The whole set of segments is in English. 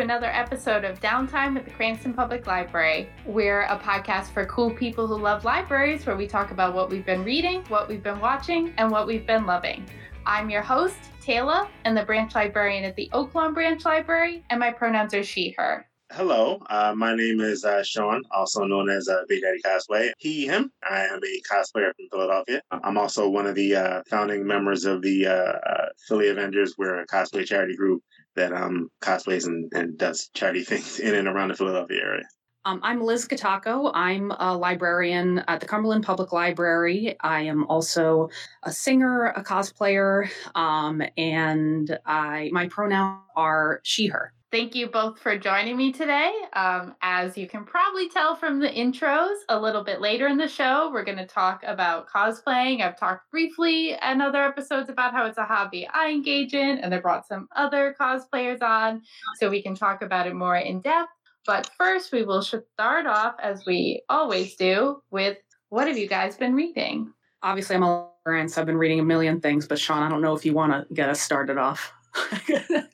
another episode of Downtime at the Cranston Public Library. We're a podcast for cool people who love libraries where we talk about what we've been reading, what we've been watching, and what we've been loving. I'm your host, Taylor, and the branch librarian at the Oaklawn Branch Library, and my pronouns are she, her. Hello, uh, my name is uh, Sean, also known as uh, Big Daddy Cosplay. He, him. I am a cosplayer from Philadelphia. I'm also one of the uh, founding members of the uh, uh, Philly Avengers. We're a cosplay charity group that um, cosplays and, and does charity things in and around the Philadelphia area. Um, I'm Liz Gatako. I'm a librarian at the Cumberland Public Library. I am also a singer, a cosplayer, um, and I my pronouns are she, her. Thank you both for joining me today. Um, as you can probably tell from the intros, a little bit later in the show, we're going to talk about cosplaying. I've talked briefly in other episodes about how it's a hobby I engage in, and I brought some other cosplayers on so we can talk about it more in depth. But first, we will start off, as we always do, with what have you guys been reading? Obviously, I'm a librarian, so I've been reading a million things, but Sean, I don't know if you want to get us started off.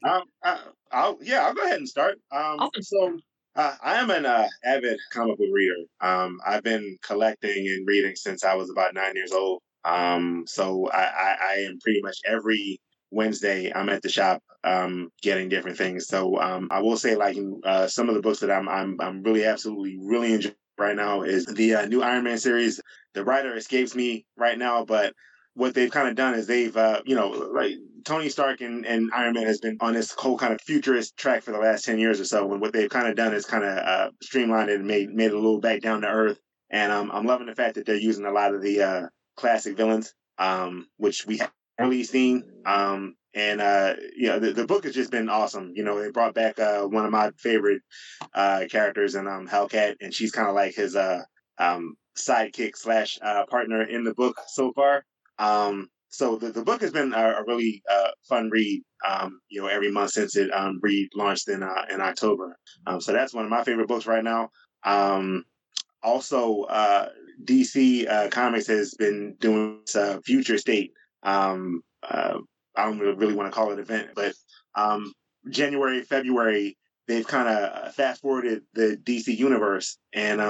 um, uh, I'll yeah, I'll go ahead and start. Um, awesome. So uh, I am an uh, avid comic book reader. Um, I've been collecting and reading since I was about nine years old. Um, so I, I, I, am pretty much every Wednesday I'm at the shop um, getting different things. So um, I will say, like uh, some of the books that I'm I'm I'm really absolutely really enjoying right now is the uh, new Iron Man series. The writer escapes me right now, but what they've kind of done is they've, uh, you know, like Tony Stark and, and Iron Man has been on this whole kind of futurist track for the last 10 years or so. And what they've kind of done is kind of uh, streamlined it and made, made it a little back down to earth. And um, I'm loving the fact that they're using a lot of the uh, classic villains, um, which we haven't really seen. Um, and, uh, you know, the, the book has just been awesome. You know, they brought back uh, one of my favorite uh, characters in um, Hellcat, and she's kind of like his uh, um, sidekick slash partner in the book so far. Um, so the, the book has been a, a really uh, fun read, um, you know, every month since it um, relaunched in uh, in October. Um, so that's one of my favorite books right now. Um, also, uh, DC uh, Comics has been doing uh, Future State. Um, uh, I don't really want to call it an event, but um, January, February, they've kind of fast forwarded the DC universe and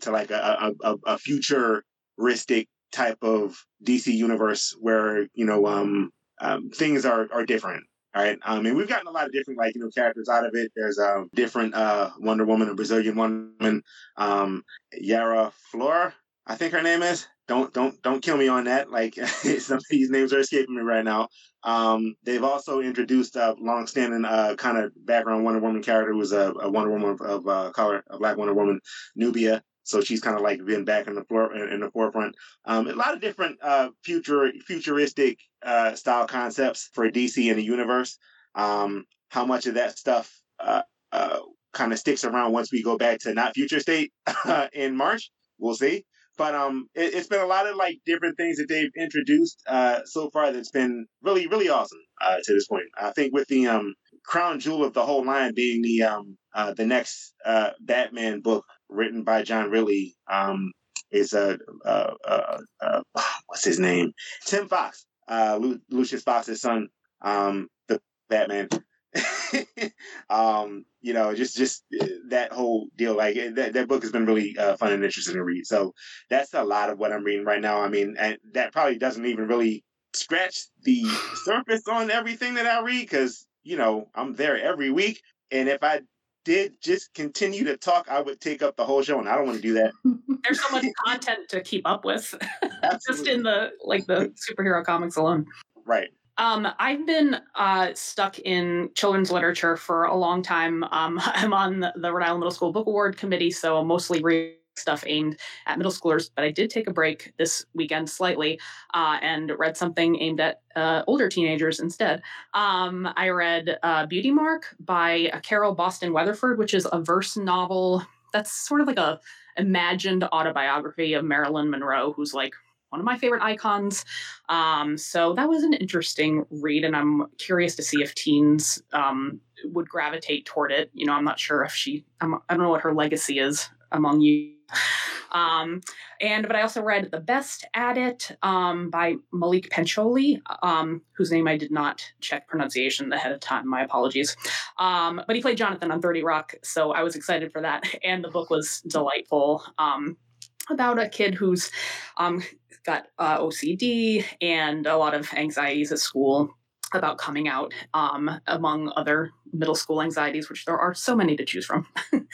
to like a, a, a futuristic type of DC universe where you know um, um, things are are different. Right. I mean, we've gotten a lot of different, like, you know, characters out of it. There's a um, different uh, Wonder Woman, a Brazilian woman, um, Yara Flor, I think her name is. Don't don't don't kill me on that. Like some of these names are escaping me right now. Um, they've also introduced a long-standing uh, kind of background Wonder Woman character who was a, a Wonder Woman of, of uh, color, a Black Wonder Woman, Nubia. So she's kind of like been back in the floor in, the forefront. Um, a lot of different uh, future futuristic uh, style concepts for DC in the universe. Um, how much of that stuff uh, uh kind of sticks around once we go back to not future state in March? We'll see. But um, it, has been a lot of like different things that they've introduced uh, so far that's been really really awesome uh, to this point. I think with the um, crown jewel of the whole line being the um, the next Batman book written by John Ridley. Um, is a uh, uh, uh, what's his name? Tim Fox, uh, Lu- Lucius Fox's son, um, the Batman. um, you know, just just uh, that whole deal. Like that, that book has been really uh, fun and interesting to read. So that's a lot of what I'm reading right now. I mean, and that probably doesn't even really scratch the surface on everything that I read because you know I'm there every week. And if I did just continue to talk, I would take up the whole show, and I don't want to do that. There's so much content to keep up with, just in the like the superhero comics alone. Right. Um, I've been uh, stuck in children's literature for a long time. Um, I'm on the Rhode Island Middle School Book Award Committee, so I'm mostly reading stuff aimed at middle schoolers, but I did take a break this weekend slightly uh, and read something aimed at uh, older teenagers instead. Um, I read uh, Beauty Mark by uh, Carol Boston Weatherford, which is a verse novel that's sort of like a imagined autobiography of Marilyn Monroe, who's like one of my favorite icons. Um, so that was an interesting read, and I'm curious to see if teens um, would gravitate toward it. You know, I'm not sure if she, I'm, I do not know what her legacy is among you Um, and but I also read The Best at It um, by Maulik Pancholy, um, whose name I did not check pronunciation ahead of time. My apologies. Um, but he played Jonathan on 30 Rock, so I was excited for that. And the book was delightful. Um, about a kid who's um, got uh, OCD and a lot of anxieties at school about coming out, um, among other middle school anxieties, which there are so many to choose from.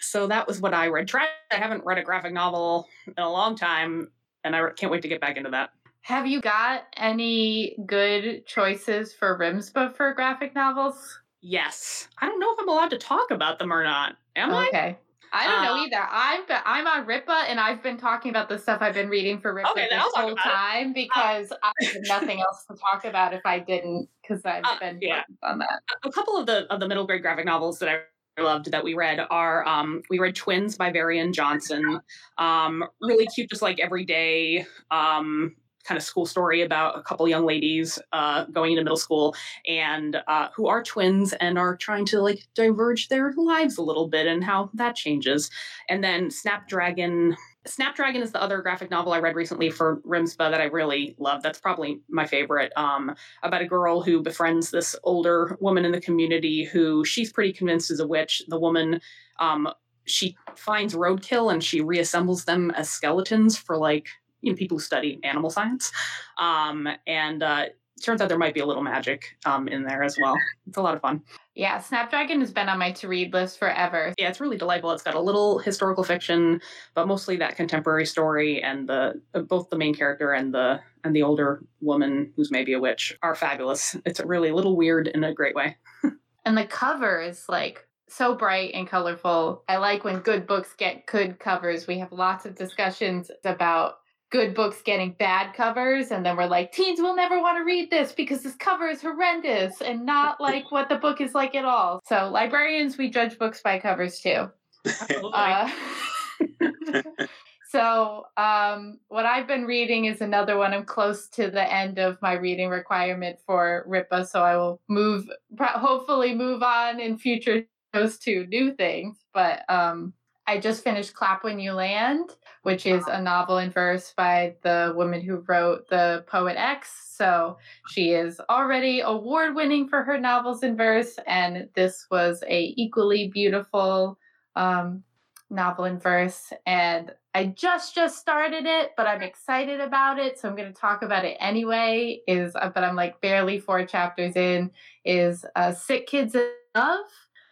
so that was what I read. I haven't read a graphic novel in a long time, and I can't wait to get back into that. Have you got any good choices for RIMSPA for graphic novels? Yes. I don't know if I'm allowed to talk about them or not. Am okay. I? Okay. I don't know either. I'm I'm on Ripa and I've been talking about the stuff I've been reading for Ripa okay, this whole time it. because uh, I have nothing else to talk about if I didn't because I've uh, been yeah. on that. A couple of the of the middle grade graphic novels that I loved that we read are um, we read Twins by Varian Johnson. Um, really cute, just like everyday um, kind of school story about a couple young ladies uh, going into middle school and uh, who are twins and are trying to like diverge their lives a little bit and how that changes. And then Snapdragon. Snapdragon is the other graphic novel I read recently for RIMSPA that I really love. That's probably my favorite. Um, about a girl who befriends this older woman in the community who she's pretty convinced is a witch. The woman um, she finds roadkill and she reassembles them as skeletons for like you know, people who study animal science. Um, and uh, turns out there might be a little magic um, in there as well. It's a lot of fun. Yeah, Snapdragon has been on my to read list forever. Yeah, it's really delightful. It's got a little historical fiction, but mostly that contemporary story, and the uh, both the main character and the and the older woman who's maybe a witch are fabulous. It's really a little weird in a great way. and the cover is like so bright and colorful. I like when good books get good covers. We have lots of discussions about good books getting bad covers and then we're like teens will never want to read this because this cover is horrendous and not like what the book is like at all. So librarians we judge books by covers too. Uh, so um, what i've been reading is another one. I'm close to the end of my reading requirement for ripa so i will move hopefully move on in future shows to new things but um, I just finished Clap When You Land, which is a novel in verse by the woman who wrote The Poet X. So she is already award winning for her novels in verse, and this was a equally beautiful um, novel in verse. And I just just started it, but I'm excited about it, so I'm going to talk about it anyway. Is but I'm like barely four chapters in. Is uh, Sick Kids in Love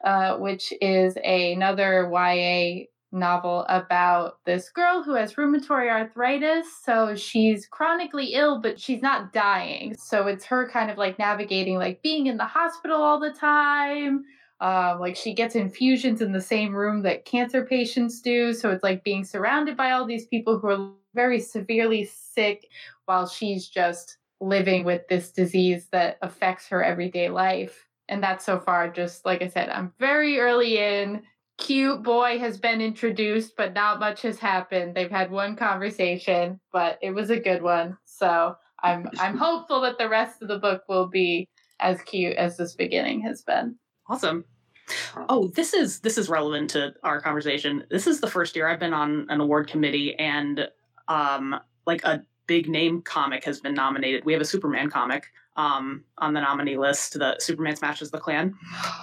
uh, which is a, another YA novel about this girl who has rheumatoid arthritis. So she's chronically ill, but she's not dying. So it's her kind of like navigating, like being in the hospital all the time. Uh, like she gets infusions in the same room that cancer patients do. So it's like being surrounded by all these people who are very severely sick while she's just living with this disease that affects her everyday life and that's so far just like I said, I'm very early in. Cute boy has been introduced, but not much has happened. They've had one conversation, but it was a good one. So I'm I'm hopeful that the rest of the book will be as cute as this beginning has been. Awesome. Oh, this is this is relevant to our conversation. This is the first year I've been on an award committee and um like a big name comic has been nominated. We have a Superman comic um, on the nominee list. The Superman Smashes the Klan. Um,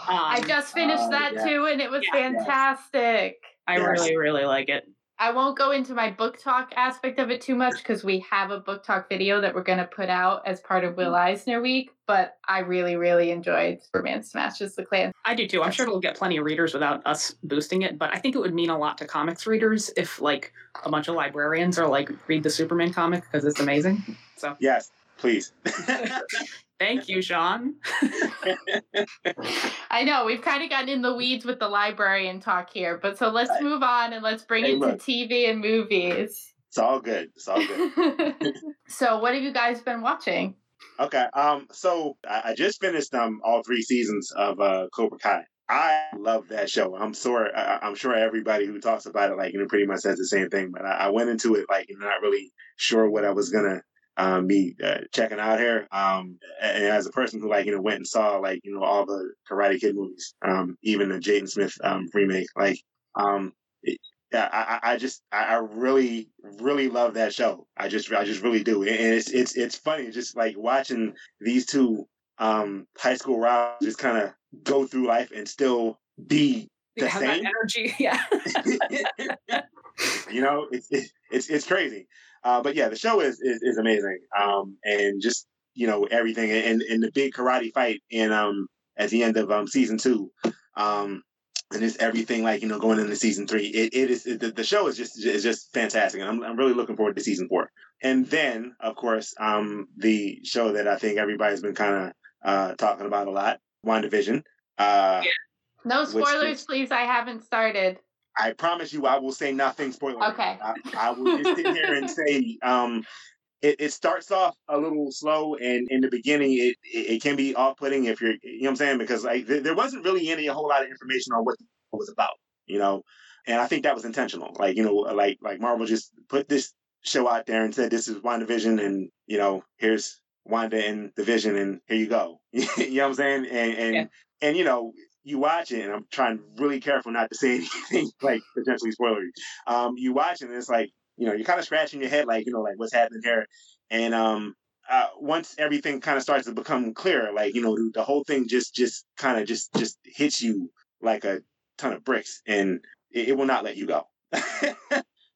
I just finished uh, that yes. too, and it was yeah, fantastic. Yes. I yes. really, really like it. I won't go into my book talk aspect of it too much because we have a book talk video that we're going to put out as part of Will mm. Eisner Week. But I really, really enjoyed Superman Smashes the Klan. I do too. I'm sure it'll get plenty of readers without us boosting it. But I think it would mean a lot to comics readers if, like, a bunch of librarians are like, read the Superman comic because it's amazing. So yes, please. Thank you, Sean. I know we've kind of gotten in the weeds with the librarian talk here, but so let's move on and let's bring hey, it look, to TV and movies. It's all good. It's all good. so, what have you guys been watching? Okay. Um. So I, I just finished um all three seasons of uh Cobra Kai. I love that show. I'm sure I, am sure everybody who talks about it like you know pretty much says the same thing. But I, I went into it like you know, not really sure what I was gonna um, be uh, checking out here. Um, and as a person who like you know went and saw like you know all the Karate Kid movies, um, even the Jaden Smith um, remake, like um, it, I, I just I really really love that show. I just I just really do, and it's it's it's funny just like watching these two um high school rivals just kind of go through life and still be the same energy. Yeah, you know it's it's it's crazy. Uh, but yeah, the show is is, is amazing. Um, and just you know everything and and the big karate fight in um at the end of um season two. Um, and it's everything like you know going into season three. It, it is it, the, the show is just is just fantastic, and I'm I'm really looking forward to season four. And then of course um the show that I think everybody's been kind of uh talking about a lot, WandaVision. Uh, yeah. No spoilers, is, please. I haven't started. I promise you, I will say nothing spoiler. Okay. I, I will just sit here and say um it, it starts off a little slow and in the beginning it, it, can be off-putting if you're you know what i'm saying because like th- there wasn't really any a whole lot of information on what it was about you know and i think that was intentional like you know like like marvel just put this show out there and said this is WandaVision and you know here's wanda and the vision and here you go you know what i'm saying and and yeah. and you know you watch it, and I'm trying really careful not to say anything like potentially spoilery. Um, you watch it, and it's like you know, you're kind of scratching your head, like, you know, like what's happening here. And um, uh, once everything kind of starts to become clear, like, you know, the, the whole thing just, just kind of just, just hits you like a ton of bricks and it, it will not let you go.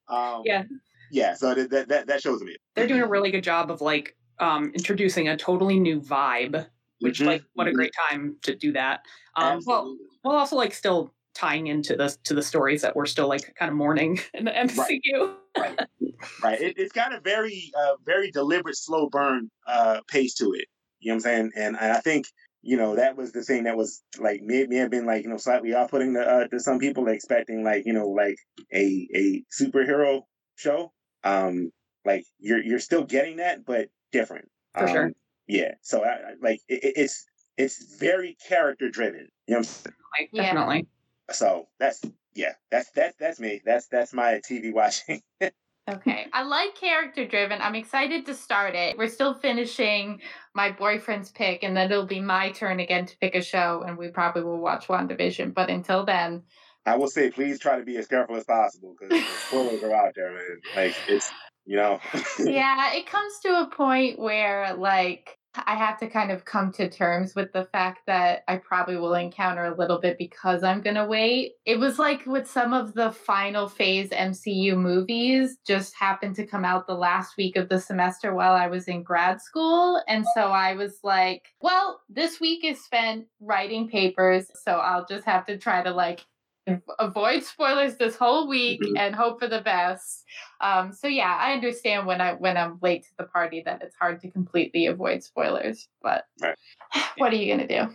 um, yeah. Yeah. So that, that, that shows me. They're doing a really good job of like um, introducing a totally new vibe, which mm-hmm. like, what a great time to do that. Um, well, well, also like still tying into the to the stories that we're still like kind of mourning in the MCU. Right, right. right. It, has got a very uh, very deliberate slow burn uh, pace to it. You know what I'm saying? And, and I think you know that was the thing that was like may, may have been like you know slightly off putting to, uh, to some people expecting like you know like a a superhero show. Um, like you're you're still getting that, but different. For um, sure. Yeah. So I, like it, it's it's very character driven. You know what I'm saying? Like, definitely. So that's yeah, that's that's that's me. That's that's my TV watching. okay. I like character driven. I'm excited to start it. We're still finishing my boyfriend's pick, and then it'll be my turn again to pick a show, and we probably will watch WandaVision. But until then, I will say, please try to be as careful as possible because spoilers are out there, man. Like it's you know. yeah, it comes to a point where like I have to kind of come to terms with the fact that I probably will encounter a little bit because I'm going to wait. It was like with some of the final phase MCU movies just happened to come out the last week of the semester while I was in grad school. And so I was like, well, this week is spent writing papers. So I'll just have to try to like avoid spoilers this whole week mm-hmm. and hope for the best. Um, so yeah, I understand when I when I'm late to the party that it's hard to completely avoid spoilers. But right. what are you gonna do?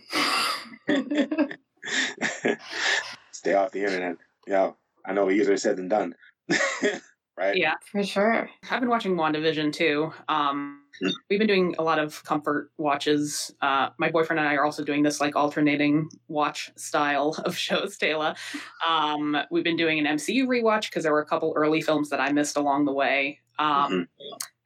Stay off the internet. Yeah, I know easier said than done. right? Yeah, for sure. I've been watching WandaVision too. Um, hmm. we've been doing a lot of comfort watches. Uh, my boyfriend and I are also doing this like alternating watch style of shows, Taylor. Um, we've been doing an MCU rewatch because there were a couple early films that I missed along the way. Um, mm-hmm.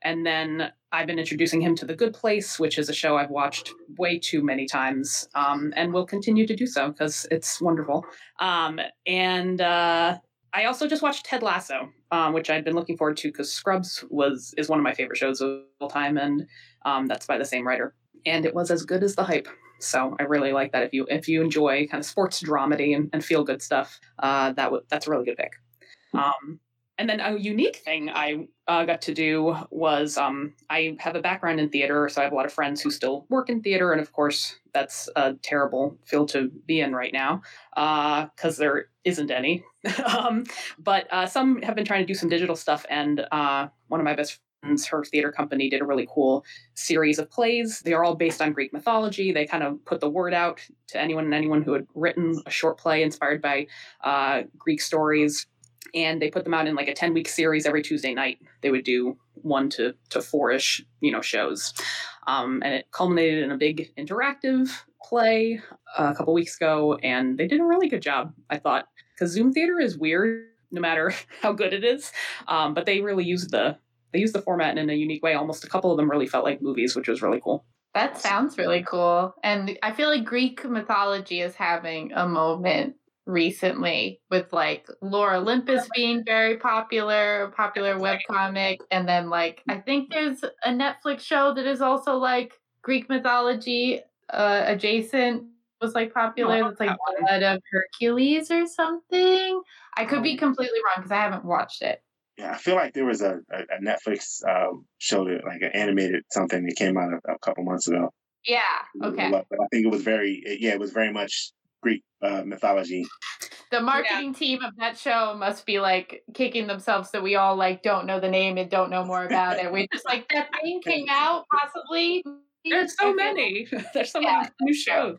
And then I've been introducing him to The Good Place, which is a show I've watched way too many times um, and will continue to do so because it's wonderful. Um, and uh, I also just watched Ted Lasso, um, which I'd been looking forward to because Scrubs was is one of my favorite shows of all time, and um, that's by the same writer. And it was as good as the hype. So I really like that. If you if you enjoy kind of sports dramedy and, and feel good stuff, uh, that w- that's a really good pick. Hmm. Um, and then a unique thing I uh, got to do was um, I have a background in theater, so I have a lot of friends who still work in theater, and of course that's a terrible field to be in right now because uh, there isn't any. um, but uh, some have been trying to do some digital stuff, and uh, one of my best friends, her theater company, did a really cool series of plays. They are all based on Greek mythology. They kind of put the word out to anyone and anyone who had written a short play inspired by uh, Greek stories and they put them out in like a 10 week series every tuesday night. They would do one to to four-ish you know shows. Um, and it culminated in a big interactive play a couple weeks ago and they did a really good job i thought. Because zoom theater is weird no matter how good it is um, but they really used the they used the format in a unique way. Almost a couple of them really felt like movies which was really cool. That sounds really cool. And i feel like greek mythology is having a moment recently with like Lore Olympus being very popular, popular webcomic. And then like I think there's a Netflix show that is also like Greek mythology uh, adjacent was like popular. That's like Blood of Hercules or something. I could be oh. completely wrong because I haven't watched it. Yeah, I feel like there was a, a, a Netflix um, show that like an animated something that came out a, a couple months ago. Yeah. Okay. But I think it was very yeah, it was very much Greek uh, mythology. The marketing yeah. team of that show must be like kicking themselves that we all like don't know the name and don't know more about it. We just like that thing came out possibly. There's so many. There's so yeah. many new shows.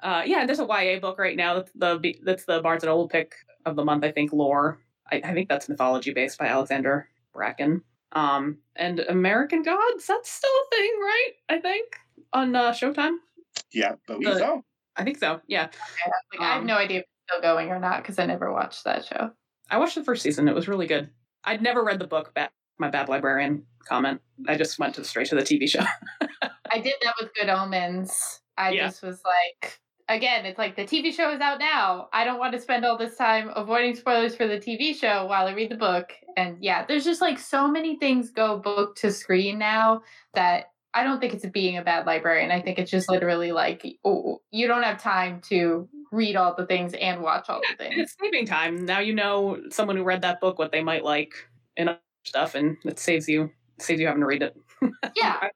Uh, yeah, there's a YA book right now. That's the that's the Barnes and Noble pick of the month. I think Lore. I, I think that's mythology based by Alexandra Bracken. Um, and American Gods. That's still a thing, right? I think on uh, Showtime. Yeah, but we so. I think so. Yeah. Like, um, I have um, no idea if it's still going or not because I never watched that show. I watched the first season. It was really good. I'd never read the book. Bad, my bad librarian comment. I just went to straight to the TV show. I did that with Good Omens. I yeah. just was like, again, it's like the TV show is out now. I don't want to spend all this time avoiding spoilers for the TV show while I read the book. And yeah, there's just like so many things go book to screen now that I don't think it's being a bad librarian. I think it's just literally like oh, you don't have time to read all the things and watch all the things. It's saving time. Now you know someone who read that book what they might like and stuff, and it saves you saves you having to read it. Yeah.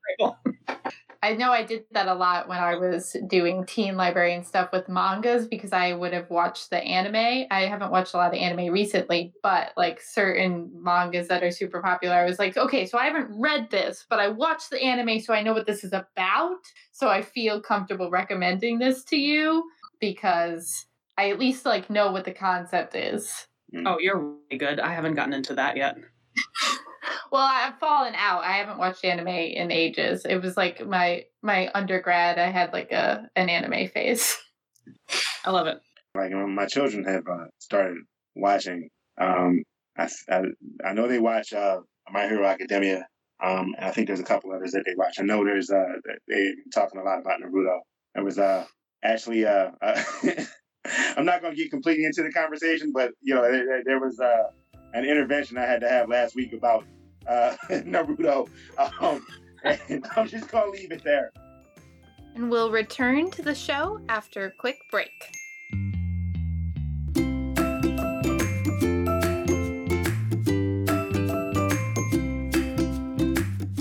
I know I did that a lot when I was doing teen librarian stuff with mangas because I would have watched the anime. I haven't watched a lot of anime recently, but like certain mangas that are super popular, I was like, okay, so I haven't read this, but I watched the anime so I know what this is about. So I feel comfortable recommending this to you because I at least like know what the concept is. Oh, you're really good. I haven't gotten into that yet. well, I've fallen out. I haven't watched anime in ages. It was like my my undergrad. I had like a an anime phase. I love it. Like my children have uh, started watching. Um, I, I, I know they watch uh, My Hero Academia. Um, and I think there's a couple others that they watch. I know there's uh they talking a lot about Naruto. It was uh actually uh, uh I'm not going to get completely into the conversation, but you know there, there was uh an intervention I had to have last week about uh, Naruto. Um, and I'm just to leave it there. And we'll return to the show after a quick break.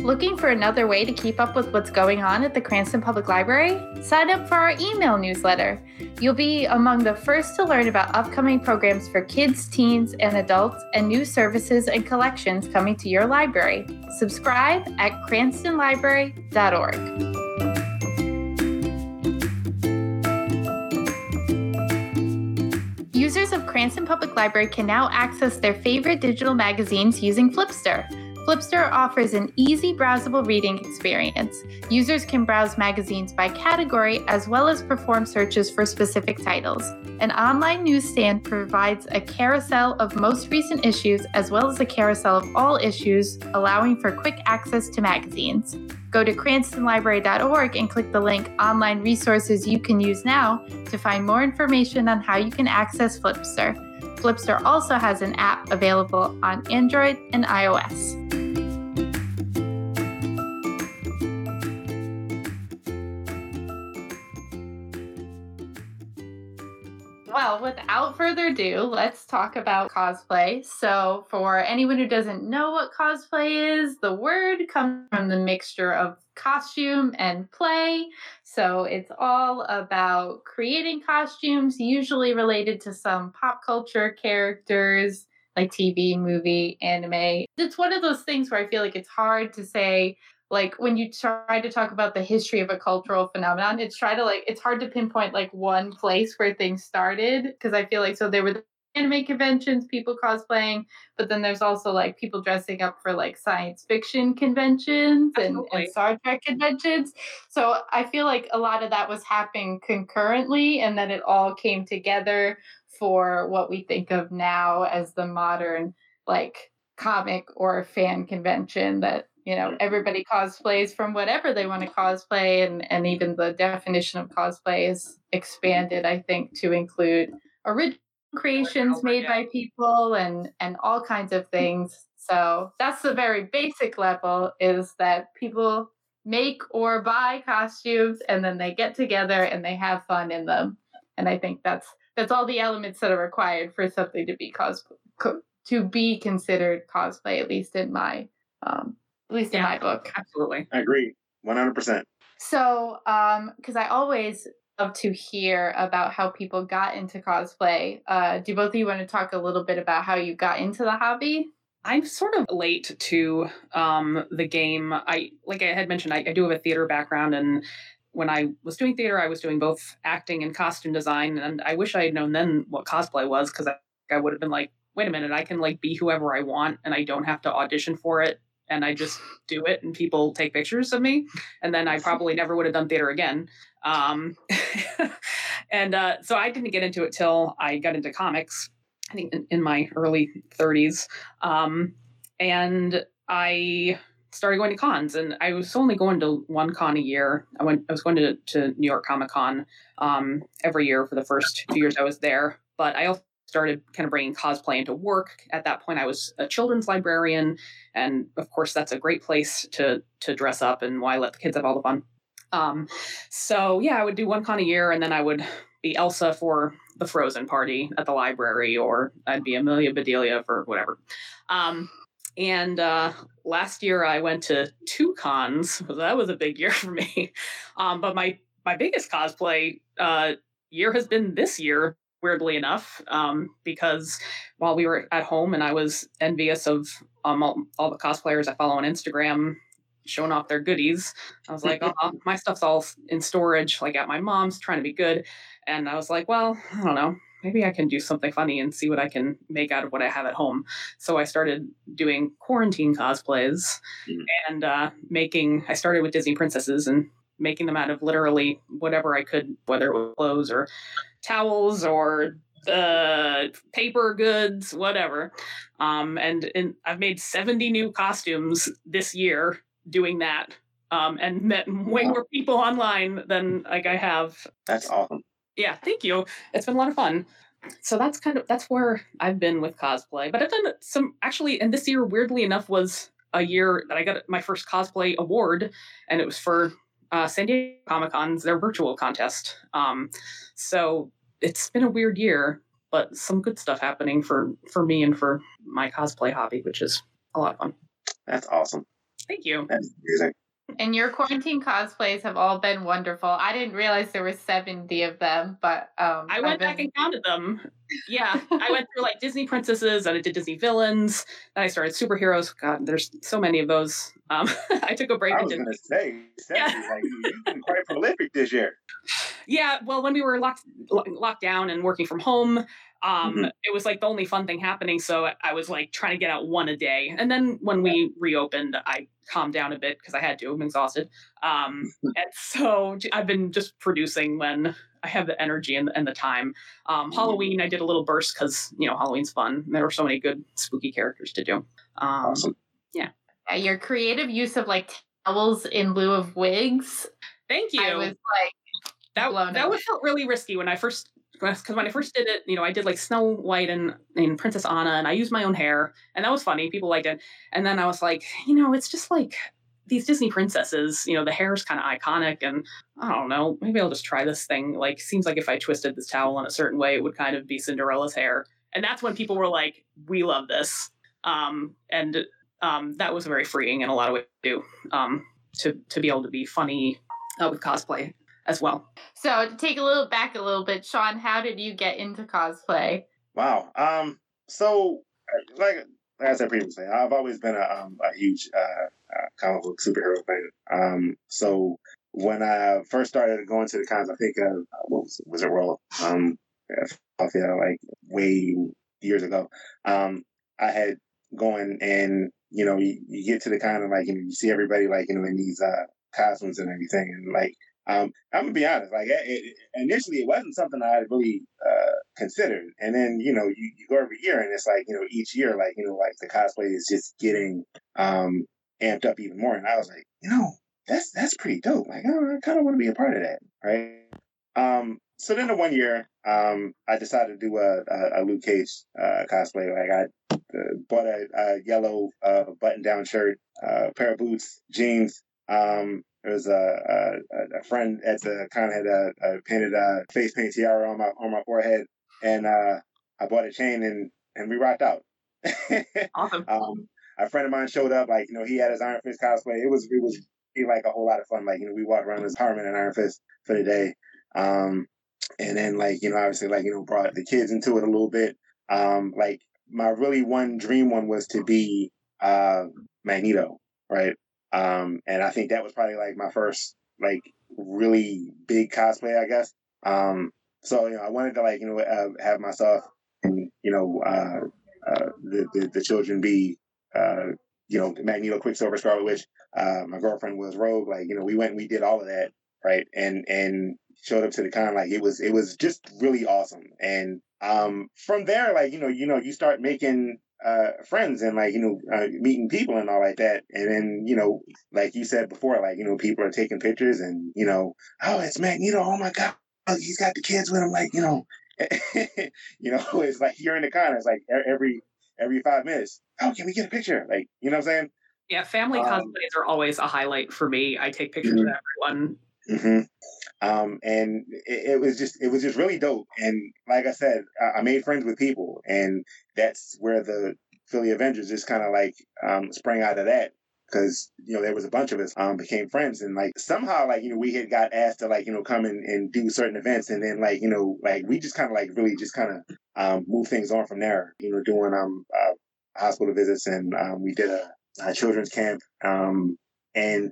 Looking for another way to keep up with what's going on at the Cranston Public Library? Sign up for our email newsletter. You'll be among the first to learn about upcoming programs for kids, teens, and adults, and new services and collections coming to your library. Subscribe at cranstonlibrary.org. Users of Cranston Public Library can now access their favorite digital magazines using Flipster. Flipster offers an easy browsable reading experience. Users can browse magazines by category as well as perform searches for specific titles. An online newsstand provides a carousel of most recent issues as well as a carousel of all issues, allowing for quick access to magazines. Go to cranstonlibrary.org and click the link Online Resources You Can Use Now to find more information on how you can access Flipster. Flipster also has an app available on Android and iOS. Well, without further ado, let's talk about cosplay. So, for anyone who doesn't know what cosplay is, the word comes from the mixture of costume and play. So, it's all about creating costumes, usually related to some pop culture characters like TV, movie, anime. It's one of those things where I feel like it's hard to say like when you try to talk about the history of a cultural phenomenon it's try to like it's hard to pinpoint like one place where things started because i feel like so there were the anime conventions people cosplaying but then there's also like people dressing up for like science fiction conventions and, and star trek conventions. So i feel like a lot of that was happening concurrently and then it all came together for what we think of now as the modern like comic or fan convention that you know everybody cosplays from whatever they want to cosplay and and even the definition of cosplay is expanded i think to include original creations made by people and and all kinds of things. So that's the very basic level is that people make or buy costumes and then they get together and they have fun in them. And I think that's that's all the elements that are required for something to be cos co- to be considered cosplay at least in my um at least yeah, in my book. Absolutely. I agree. 100%. So, um cuz I always love to hear about how people got into cosplay. Uh, do both of you want to talk a little bit about how you got into the hobby? I'm sort of late to um, the game. I like I had mentioned, I, I, do have a theater background, and when I was doing theater, I was doing both acting and costume design. And I wish I had known then what cosplay was, because I, I would have been like, wait a minute, I can like be whoever I want, and I don't have to audition for it and I just do it and people take pictures of me. And then I probably never would have done theater again. Um, and uh, so I didn't get into it till I got into comics, I think in, in my early 30s. Um, and I started going to cons and I was only going to one con a year. I went I was going to, to New York Comic Con um, every year for the first few years I was there. But I also started kind of bringing cosplay into work. At that point, I was a children's librarian, and of course, that's a great place to to dress up and why let the kids have all the fun. Um, so yeah, I would do one con a year, and then I would be Elsa for the Frozen party at the library, or I'd be Amelia Bedelia for whatever. Um, and uh, last year I went to two cons. That was a big year for me. Um, but my my biggest cosplay uh, year has been this year weirdly enough, um, because while we were at home and I was envious of um, all, all, the cosplayers I follow on Instagram showing off their goodies, I was like, oh, my stuff's all in storage, like at my mom's, trying to be good. And I was like, well, I don't know. Maybe I can do something funny and see what I can make out of what I have at home. So I started doing quarantine cosplays mm-hmm. and uh, making. I started with Disney princesses and making them out of literally whatever I could, whether it was clothes or towels or uh, paper goods, whatever. Um, and, and I've made 70 new costumes this year doing that um, and met way more people online than like I have. That's awesome. Yeah, thank you. It's been a lot of fun. So that's kind of that's where I've been with cosplay. But I've done some actually, and this year, weirdly enough, was a year that I got my first cosplay award, and it was for uh, San Diego Comic Con's their virtual contest. Um, so it's been a weird year, but some good stuff happening for for me and for my cosplay hobby, which is a lot of fun. That's awesome. Thank you. That's amazing. And your quarantine cosplays have all been wonderful. I didn't realize there were 70 of them, but um, I went been... back and counted them. Yeah, I went through like Disney princesses, and I did Disney villains, then I started superheroes. God, there's so many of those. Um, I took a break. I was going to say, yeah. like, you've been quite prolific this year. Yeah, well, when we were locked locked down and working from home, um, mm-hmm. it was like the only fun thing happening. So I was like trying to get out one a day. And then when we reopened, I calmed down a bit because I had to. I'm exhausted. Um, and so I've been just producing when I have the energy and, and the time. Um, mm-hmm. Halloween, I did a little burst because you know Halloween's fun. There were so many good spooky characters to do. Um, awesome. Yeah. yeah. Your creative use of like towels in lieu of wigs. Thank you. I was like that that was felt really risky when I first because when I first did it, you know, I did like Snow White and, and Princess Anna, and I used my own hair, and that was funny. People liked it. And then I was like, you know, it's just like these Disney princesses, you know, the hair is kind of iconic, and I don't know, maybe I'll just try this thing. Like, seems like if I twisted this towel in a certain way, it would kind of be Cinderella's hair. And that's when people were like, we love this. Um, and um, that was very freeing in a lot of ways too, um, to, to be able to be funny uh, with cosplay as well. So to take a little back a little bit, Sean, how did you get into cosplay? Wow. Um. So like like I said previously, I've always been a, um, a huge uh, uh, comic book superhero fan. Um. So when I first started going to the cons, I think uh, what was it, Wizard World, um, Philadelphia, like way years ago. Um, I had going and you know you, you get to the con and like you know you see everybody like you know in these uh costumes and everything and like um, I'm gonna be honest. Like it, it, initially, it wasn't something I really uh, considered, and then you know, you, you go every year, and it's like you know, each year, like you know, like the cosplay is just getting um, amped up even more. And I was like, you know, that's that's pretty dope. Like, I kind of want to be a part of that, right? Um, so then the one year, um, I decided to do a, a, a Luke Cage uh, cosplay. Like I uh, bought a, a yellow uh, button-down shirt, uh, a pair of boots, jeans. Um, there was a, a, a friend at the kind of had a, painted a face paint tiara on my on my forehead, and uh, I bought a chain and and we rocked out. awesome. Um, a friend of mine showed up, like you know, he had his Iron Fist cosplay. It was it was like a whole lot of fun. Like you know, we walked around as Man and Iron Fist for the day. Um, and then like you know obviously like you know brought the kids into it a little bit um like my really one dream one was to be uh magneto right um and i think that was probably like my first like really big cosplay i guess. Um so you know i wanted to like you know uh, have myself and you know uh, uh the, the the children be uh you know magneto quicksilver scarlet witch. Uh my girlfriend was rogue like you know we went and we did all of that right? And and showed up to the con like it was it was just really awesome. And um from there like you know you know you start making uh friends and like you know uh, meeting people and all like that. And then you know like you said before like you know people are taking pictures and you know oh it's magneto. Oh my god. He's got the kids with him like you know. You know it's like you're in the con it's like every every five minutes oh can we get a picture? Like you know what i'm saying? Yeah family um, cosplays are always a highlight for me. I take pictures mm-hmm. of everyone. Mm-hmm. Um, and it, it, was just it was just really dope. And like I said, I, I made friends with people, and that's where the Philly Avengers just kind of like um, sprang out of that because you know there was a bunch of us um, became friends and like somehow like you know we had got asked to like you know come in and do certain events and then like you know like we just kind of like really just kind of um, move things on from there you know doing um uh, hospital visits and um, we did a, a children's camp um, and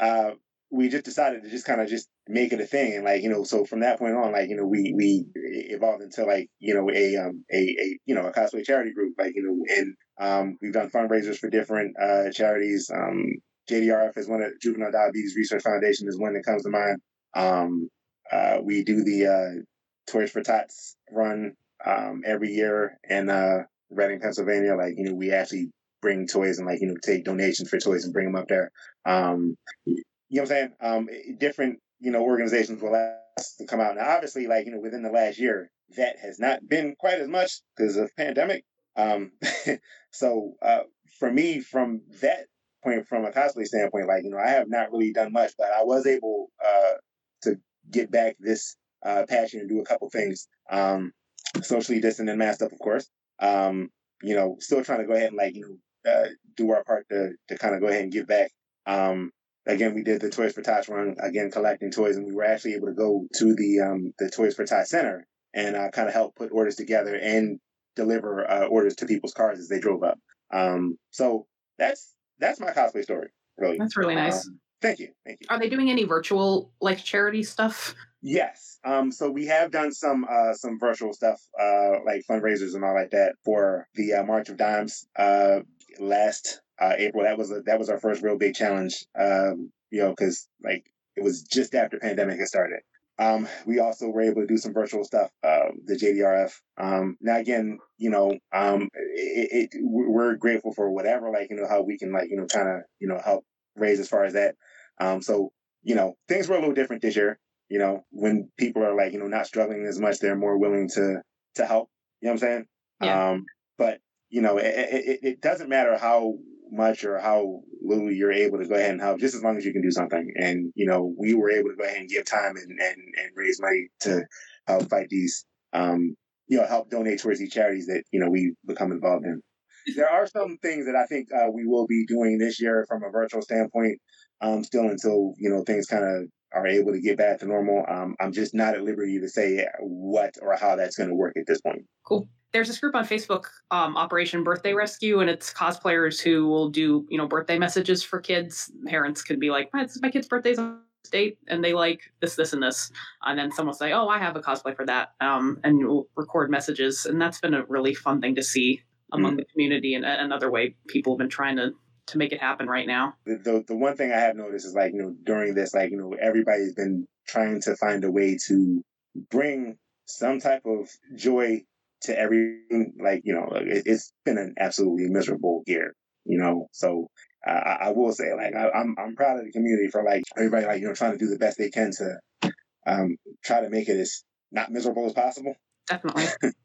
uh, we just decided to just kind of just make it a thing and like you know so from that point on like you know we we evolved into like you know a um a, a you know a cosplay charity group like you know and um we've done fundraisers for different uh charities. Um JDRF is one of Juvenile Diabetes Research Foundation is one that comes to mind. Um uh we do the uh Toys for Tots run um every year in uh Reading Pennsylvania. Like you know we actually bring toys and like you know take donations for toys and bring them up there. Um you know what I'm saying? Um, different, you know, organizations will ask to come out. Now, obviously, like, you know, within the last year, that has not been quite as much because of pandemic. Um, so, uh, for me, from that point, from a cosplay standpoint, like, you know, I have not really done much, but I was able, uh, to get back this, uh, passion and do a couple things, um, socially distant and masked up, of course. Um, you know, still trying to go ahead and like, you know, uh, do our part to, to kind of go ahead and give back. Um, again, we did the Toys for Tots run again, collecting toys, and we were actually able to go to the um, the Toys for Tots Center and uh, kind of help put orders together and deliver uh, orders to people's cars as they drove up. Um, so that's that's my cosplay story. Really, that's really nice. Um, thank you, thank you. Are they doing any virtual like charity stuff? Yes. Um, so we have done some uh, some virtual stuff, uh, like fundraisers and all like that for the uh, March of Dimes uh, last uh, April. That was a, that was our first real big challenge. Um, you know, because like it was just after pandemic had started. Um, we also were able to do some virtual stuff, uh, the JDRF. Um, now again, you know, um, it, it, we're grateful for whatever, like, you know, how we can like, you know, kind of, you know, help raise as far as that. Um, so, you know, things were a little different this year, you know, when people are like, you know, not struggling as much, they're more willing to, to help, you know what I'm saying? Yeah. Um, but you know, it, it, it doesn't matter how much or how little you're able to go ahead and help, just as long as you can do something. And, you know, we were able to go ahead and give time and, and, and raise money to help fight these, um, you know, help donate towards these charities that, you know, we become involved in. There are some things that I think uh, we will be doing this year from a virtual standpoint, um, still until, you know, things kind of are able to get back to normal. Um, I'm just not at liberty to say what or how that's going to work at this point. Cool there's this group on Facebook, um, Operation Birthday Rescue, and it's cosplayers who will do, you know, birthday messages for kids. Parents could be like, "It's my kid's birthday's on this date, and they like this, this, and this," and then someone will say, "Oh, I have a cosplay for that," um, and you'll record messages, and that's been a really fun thing to see among mm-hmm. the community, and another way people have been trying to to make it happen right now. The, the the one thing I have noticed is like you know during this, like you know, everybody's been trying to find a way to bring some type of joy to everything. Like, you know, it, has been an absolutely miserable year, you know? So uh, I, will say, like, I, am I'm, I'm proud of the community for like everybody, like, you know, trying to do the best they can to, um, try to make it as not miserable as possible. Definitely.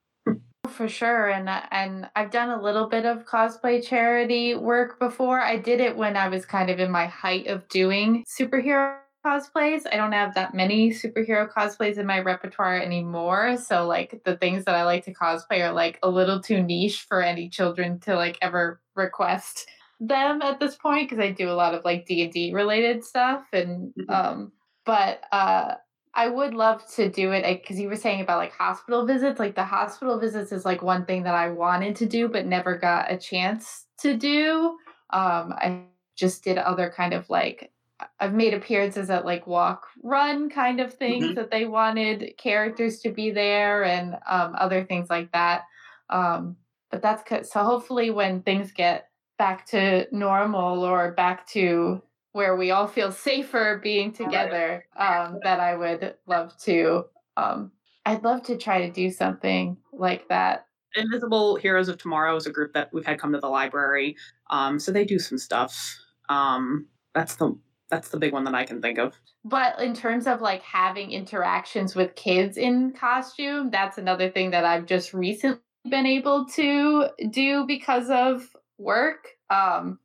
For sure, and and I've done a little bit of cosplay charity work before. I did it when I was kind of in my height of doing superhero cosplays. I don't have that many superhero cosplays in my repertoire anymore. So like the things that I like to cosplay are like a little too niche for any children to like ever request them at this point because I do a lot of like D&D related stuff and mm-hmm. um but uh I would love to do it because you were saying about like hospital visits. Like the hospital visits is like one thing that I wanted to do but never got a chance to do. Um, I just did other kind of like I've made appearances at like walk run kind of things mm-hmm. that they wanted characters to be there and um, other things like that. Um, but that's so hopefully when things get back to normal or back to where we all feel safer being together um, that I would love to. Um, I'd love to try to do something like that. Invisible Heroes of Tomorrow is a group that we've had come to the library, um, so they do some stuff. Um, that's the that's the big one that I can think of. But in terms of like having interactions with kids in costume, that's another thing that I've just recently been able to do because of work. Um,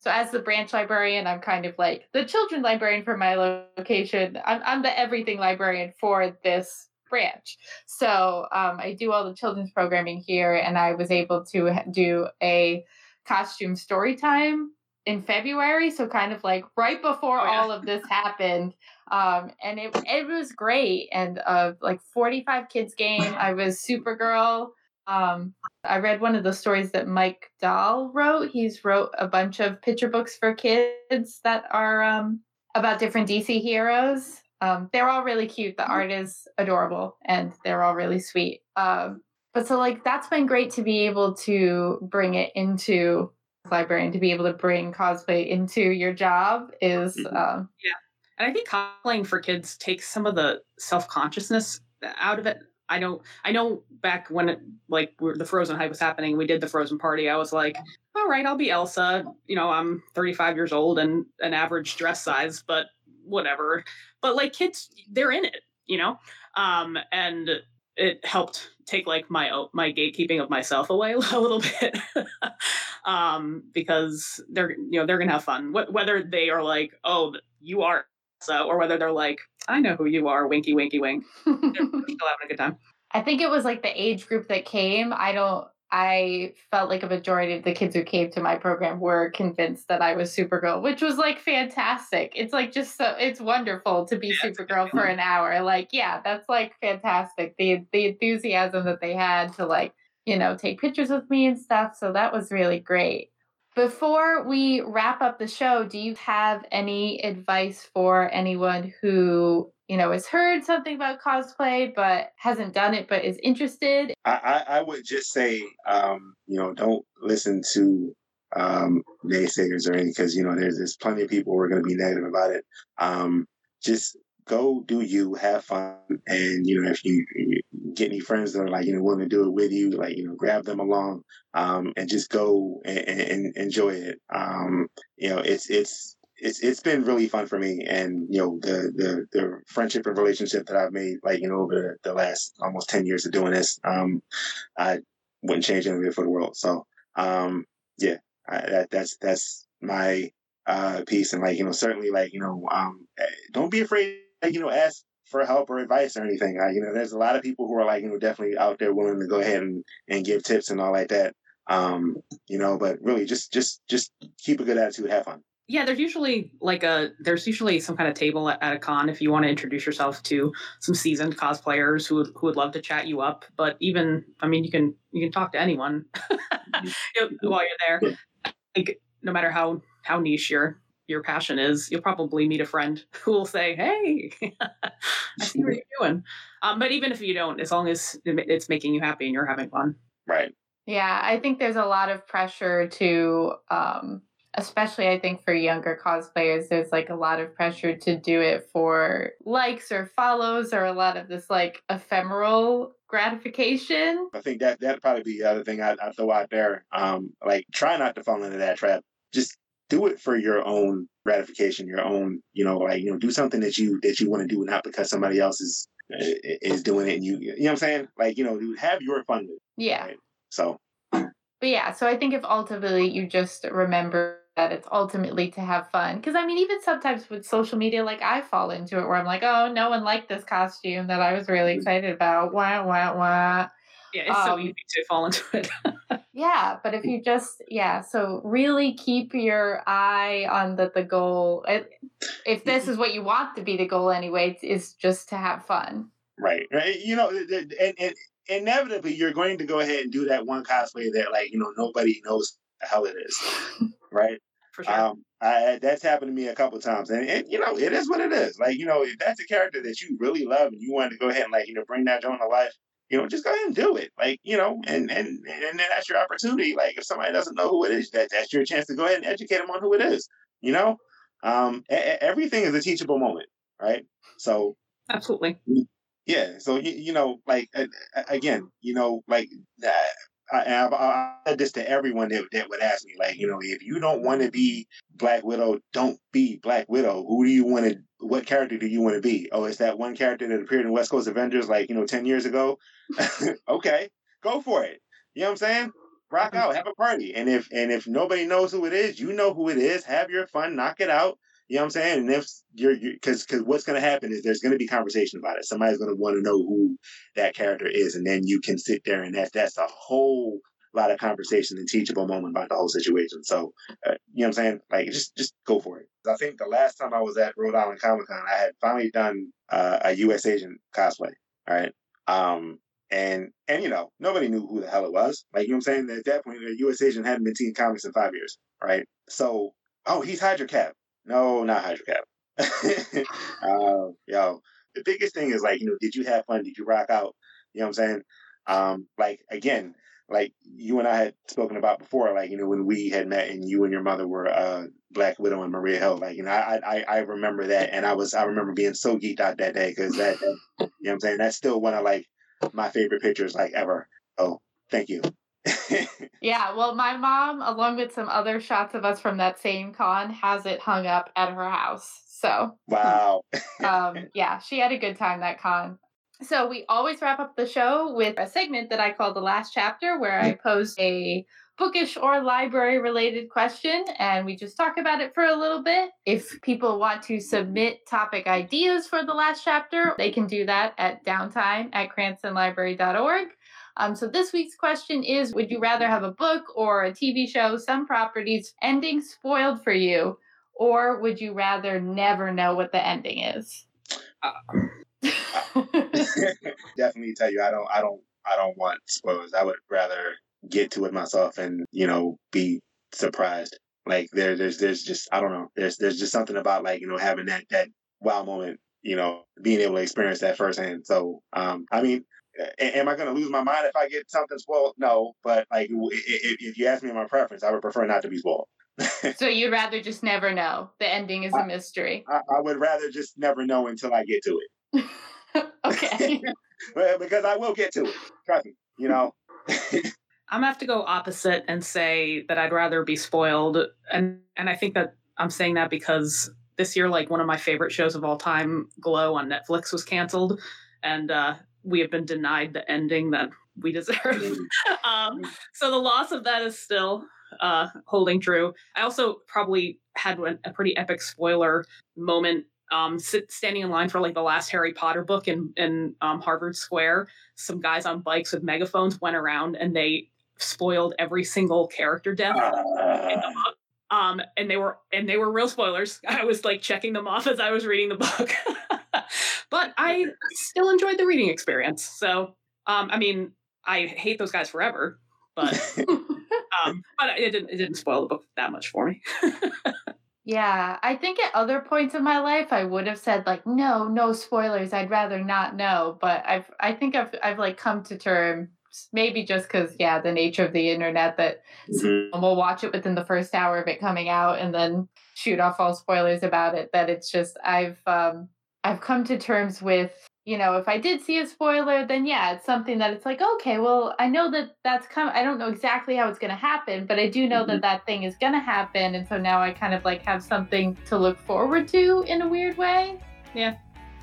so as the branch librarian, I'm kind of like the children librarian for my location. I'm, I'm the everything librarian for this branch. So um, I do all the children's programming here, and I was able to do a costume story time in February, so kind of like right before oh, yeah. all of this happened. Um, and it it was great, and uh, like 45 kids game. I was Supergirl. Um, I read one of the stories that Mike Dahl wrote. He's wrote a bunch of picture books for kids that are um, about different DC heroes. Um, they're all really cute. The mm-hmm. art is adorable, and they're all really sweet. Um, but so like that's been great to be able to bring it into librarian to be able to bring cosplay into your job is mm-hmm. um, yeah. And I think cosplaying for kids takes some of the self consciousness out of it. I know I know back when it like the Frozen hype was happening, we did the Frozen party. I was like, all right, I'll be Elsa. You know, I'm 35 years old and an average dress size, but whatever. But like kids, they're in it, you know. Um, and it helped take like my my gatekeeping of myself away a little bit um, because they're you know they're gonna have fun whether they are like oh you are so or whether they're like I know who you are winky winky wink they're still having a good time. I think it was like the age group that came. I don't I felt like a majority of the kids who came to my program were convinced that I was Supergirl, which was like fantastic. It's like just so it's wonderful to be yeah, Supergirl for an hour. Like, yeah, that's like fantastic. The the enthusiasm that they had to like, you know, take pictures with me and stuff. So that was really great. Before we wrap up the show, do you have any advice for anyone who you know, has heard something about cosplay but hasn't done it but is interested? I, I, I would just say, um, you know, don't listen to um, naysayers or anything because, you know, there's, there's plenty of people who are going to be negative about it. Um, just go do you, have fun. And, you know, if you, get any friends that are like, you know, willing to do it with you, like, you know, grab them along um, and just go and, and enjoy it. Um, you know, it's, it's, it's it's been really fun for me, and you know the the the friendship and relationship that I've made, like you know over the last almost ten years of doing this, um, I wouldn't change anything for the world. So, um, yeah, I, that that's that's my uh piece, and like you know certainly like you know um, eh, don't be afraid, you know, ask for help or advice or anything. Uh, you know, there's a lot of people who are like you know definitely out there willing to go ahead and and give tips and all like that. Um, you know, but really just just just keep a good attitude, have fun. Yeah there's usually like a there's usually some kind of table at, at, a con if you want to introduce yourself to some seasoned cosplayers who would, who would love to chat you up. But even i mean you can you can talk to anyone while you're there. Like no matter how how niche your your passion is you'll probably meet a friend who will say hey i see what you're doing um, but even if you don't as long as it's making you happy and you're having fun right yeah i think there's a lot of pressure to um especially I think for younger cosplayers, there's like a lot of pressure to do it for likes or follows or a lot of this like ephemeral gratification. I think that that'd probably be the other thing I'd, I'd throw out there. Um, like try not to fall into that trap. Just do it for your own gratification, your own, you know, like you know, do something that you that you want to do, not because somebody else is is doing it and you you know what I'm saying? Like, you know, have your fun with it. Yeah. Right? So but yeah, so I think if ultimately you just remember that it's ultimately to have fun. Because I mean, even sometimes with social media, like I fall into it where I'm like, oh, no one liked this costume that I was really mm. excited about. Wah, wah, wah. Yeah, it's um, so easy to fall into it. yeah, but if you just, yeah, so really keep your eye on the, the goal. If this is what you want to be the goal anyway, is just to have fun. Right. right. You know, and, and inevitably you're going to go ahead and do that one cosplay that like you know nobody knows the hell it is, right? For sure. Um, I, that's happened to me a couple times, and, and you know it is what it is. Like you know if that's a character that you really love and you want to go ahead and like you know bring that joint to life, you know just go ahead and do it. Like you know, and and and then that's your opportunity. Like if somebody doesn't know who it is, that that's your chance to go ahead and educate them on who it is. You know, um, a- everything is a teachable moment, right? So absolutely yeah. So you, you know, like uh, again, you know, like I, I, I said this to everyone that, that would ask me, like, you know, if you don't want to be Black Widow, don't be Black Widow. Who do you want to? What character do you want to be? Oh, it's that one character that appeared in West Coast Avengers, like you know, ten years ago. okay, go for it. You know what I'm saying? Rock out, have a party, and if and if nobody knows who it is, you know who it is. Have your fun, knock it out. You know what I'm saying? And if you're, because because what's going to happen is there's going to be conversation about it. Somebody's going to want to know who that character is, and then you can sit there and that's that's a whole lot of conversation and teachable moment about the whole situation. So, uh, you know what I'm saying? Like, just just go for it. I think the last time I was at Rhode Island Comic Con, I had finally done uh, a U.S. agent cosplay. Right. Um, and and you know nobody knew who the hell it was. Like you know what I'm saying? At that point, a U.S. agent hadn't been seeing comics in five years, right? So, oh, he's Hydra Cap. No, not Hydra Cap. uh, yo, the biggest thing is like, you know, did you have fun? Did you rock out? You know what I'm saying? Um, like again, like you and I had spoken about before, like, you know, when we had met and you and your mother were uh Black Widow and Maria Hill, like, you know, I I I remember that and I was I remember being so geeked out that day because that, that you know what I'm saying? That's still one of like my favorite pictures like ever. Oh, thank you. yeah, well, my mom, along with some other shots of us from that same con, has it hung up at her house. So, wow. um, yeah, she had a good time that con. So, we always wrap up the show with a segment that I call the last chapter, where I pose a bookish or library related question and we just talk about it for a little bit. If people want to submit topic ideas for the last chapter, they can do that at downtime at cranstonlibrary.org. Um, so this week's question is Would you rather have a book or a TV show, some properties ending spoiled for you, or would you rather never know what the ending is? Uh, definitely tell you I don't I don't I don't want spoilers. I would rather get to it myself and, you know, be surprised. Like there there's there's just I don't know. There's there's just something about like, you know, having that that wow moment, you know, being able to experience that firsthand. So um I mean am I going to lose my mind if I get something spoiled? No, but like if, if you ask me my preference, I would prefer not to be spoiled. so you'd rather just never know. The ending is a mystery. I, I would rather just never know until I get to it. okay. because I will get to it. Trust me. You know. I'm gonna have to go opposite and say that I'd rather be spoiled, and and I think that I'm saying that because this year, like one of my favorite shows of all time, Glow on Netflix, was canceled, and uh, we have been denied the ending that we deserve. Mm. um, so the loss of that is still uh, holding true. I also probably had a pretty epic spoiler moment. Um, sit, standing in line for like the last Harry Potter book in in um, Harvard Square, some guys on bikes with megaphones went around and they spoiled every single character death uh, in the book. Um, and they were and they were real spoilers. I was like checking them off as I was reading the book. but I still enjoyed the reading experience. So, um, I mean, I hate those guys forever, but um, but it didn't it didn't spoil the book that much for me. yeah, I think at other points in my life I would have said like no, no spoilers. I'd rather not know. But I've I think I've I've like come to terms maybe just because yeah the nature of the internet that mm-hmm. we'll watch it within the first hour of it coming out and then shoot off all spoilers about it that it's just i've um I've come to terms with, you know, if I did see a spoiler, then yeah, it's something that it's like, okay, well, I know that that's coming. I don't know exactly how it's going to happen, but I do know mm-hmm. that that thing is going to happen. And so now I kind of like have something to look forward to in a weird way. Yeah.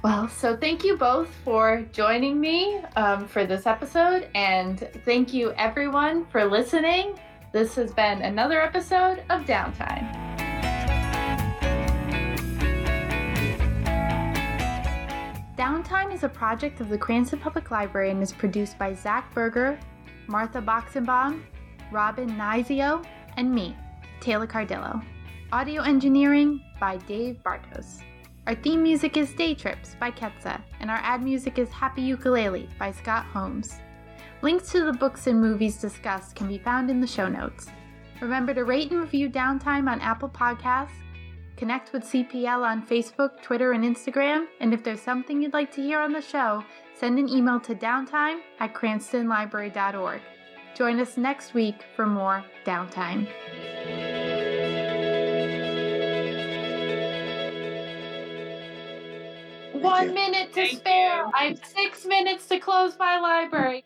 Well, so thank you both for joining me um, for this episode. And thank you, everyone, for listening. This has been another episode of Downtime. Downtime is a project of the Cranston Public Library and is produced by Zach Berger, Martha Boxenbaum, Robin Nizio, and me, Taylor Cardillo. Audio engineering by Dave Bartos. Our theme music is Day Trips by Ketsa, and our ad music is Happy Ukulele by Scott Holmes. Links to the books and movies discussed can be found in the show notes. Remember to rate and review Downtime on Apple Podcasts Connect with CPL on Facebook, Twitter, and Instagram. And if there's something you'd like to hear on the show, send an email to downtime at cranstonlibrary.org. Join us next week for more Downtime. One minute to spare. I have six minutes to close my library.